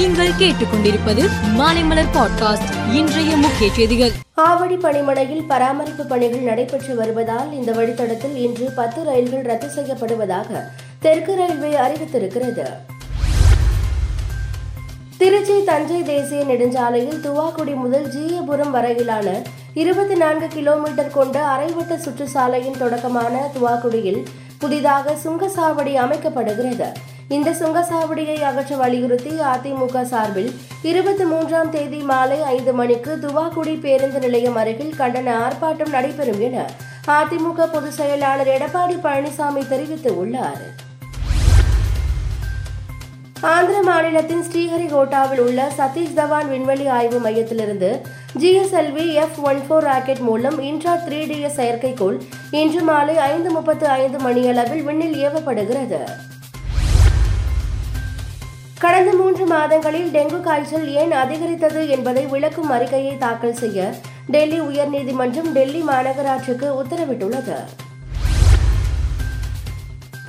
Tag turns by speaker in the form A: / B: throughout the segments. A: நீங்கள் கேட்டுக்கொண்டிருப்பது மாலைமலர் பாட்காஸ்ட் இன்றைய முக்கிய செய்திகள் ஆவடி பணிமனையில் பராமரிப்பு பணிகள் நடைபெற்று வருவதால் இந்த வழித்தடத்தில் இன்று பத்து ரயில்கள் ரத்து செய்யப்படுவதாக தெற்கு ரயில்வே அறிவித்திருக்கிறது திருச்சி தஞ்சை தேசிய நெடுஞ்சாலையில் துவாக்குடி முதல் ஜீயபுரம் வரையிலான இருபத்தி நான்கு கிலோமீட்டர் கொண்ட அரைவட்ட சுற்றுச்சாலையின் தொடக்கமான துவாக்குடியில் புதிதாக சுங்கசாவடி அமைக்கப்படுகிறது இந்த சாவடியை அகற்ற வலியுறுத்தி அதிமுக சார்பில் இருபத்தி மூன்றாம் தேதி மாலை ஐந்து மணிக்கு துவாக்குடி பேருந்து நிலையம் அருகில் கண்டன ஆர்ப்பாட்டம் நடைபெறும் என அதிமுக பொதுச் செயலாளர் எடப்பாடி பழனிசாமி தெரிவித்துள்ளார் ஆந்திர மாநிலத்தின் ஸ்ரீஹரிகோட்டாவில் உள்ள சதீஷ் தவான் விண்வெளி ஆய்வு மையத்திலிருந்து GSLV F one four rocket மூலம் இன்ட்ரா த்ரீ டிஎஸ் செயற்கைக்கோள் இன்று மாலை ஐந்து முப்பத்து ஐந்து மணியளவில் விண்ணில் ஏவப்படுகிறது கடந்த மூன்று மாதங்களில் டெங்கு காய்ச்சல் ஏன் அதிகரித்தது என்பதை விளக்கும் அறிக்கையை தாக்கல் செய்ய டெல்லி உயர்நீதிமன்றம் டெல்லி மாநகராட்சிக்கு உத்தரவிட்டுள்ளது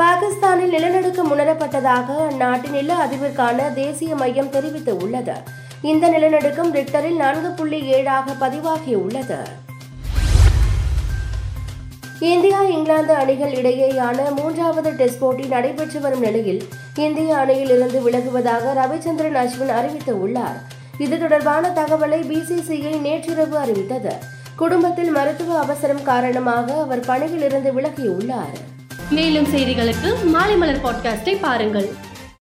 A: பாகிஸ்தானில் நிலநடுக்கம் உணரப்பட்டதாக அந்நாட்டின் நில அதிர்விற்கான தேசிய மையம் தெரிவித்துள்ளது இந்த நிலநடுக்கம் ரிக்டரில் நான்கு புள்ளி ஏழாக பதிவாகியுள்ளது இந்தியா இங்கிலாந்து அணிகள் இடையேயான மூன்றாவது டெஸ்ட் போட்டி நடைபெற்று வரும் நிலையில் இந்திய அணியில் இருந்து விலகுவதாக ரவிச்சந்திரன் அஸ்வின் அறிவித்துள்ளார் இது தொடர்பான தகவலை பிசிசிஐ நேற்றிரவு அறிவித்தது குடும்பத்தில் மருத்துவ அவசரம் காரணமாக அவர் பணியில் இருந்து விலகியுள்ளார் மேலும் செய்திகளுக்கு மாலை மலர் பாட்காஸ்டை பாருங்கள்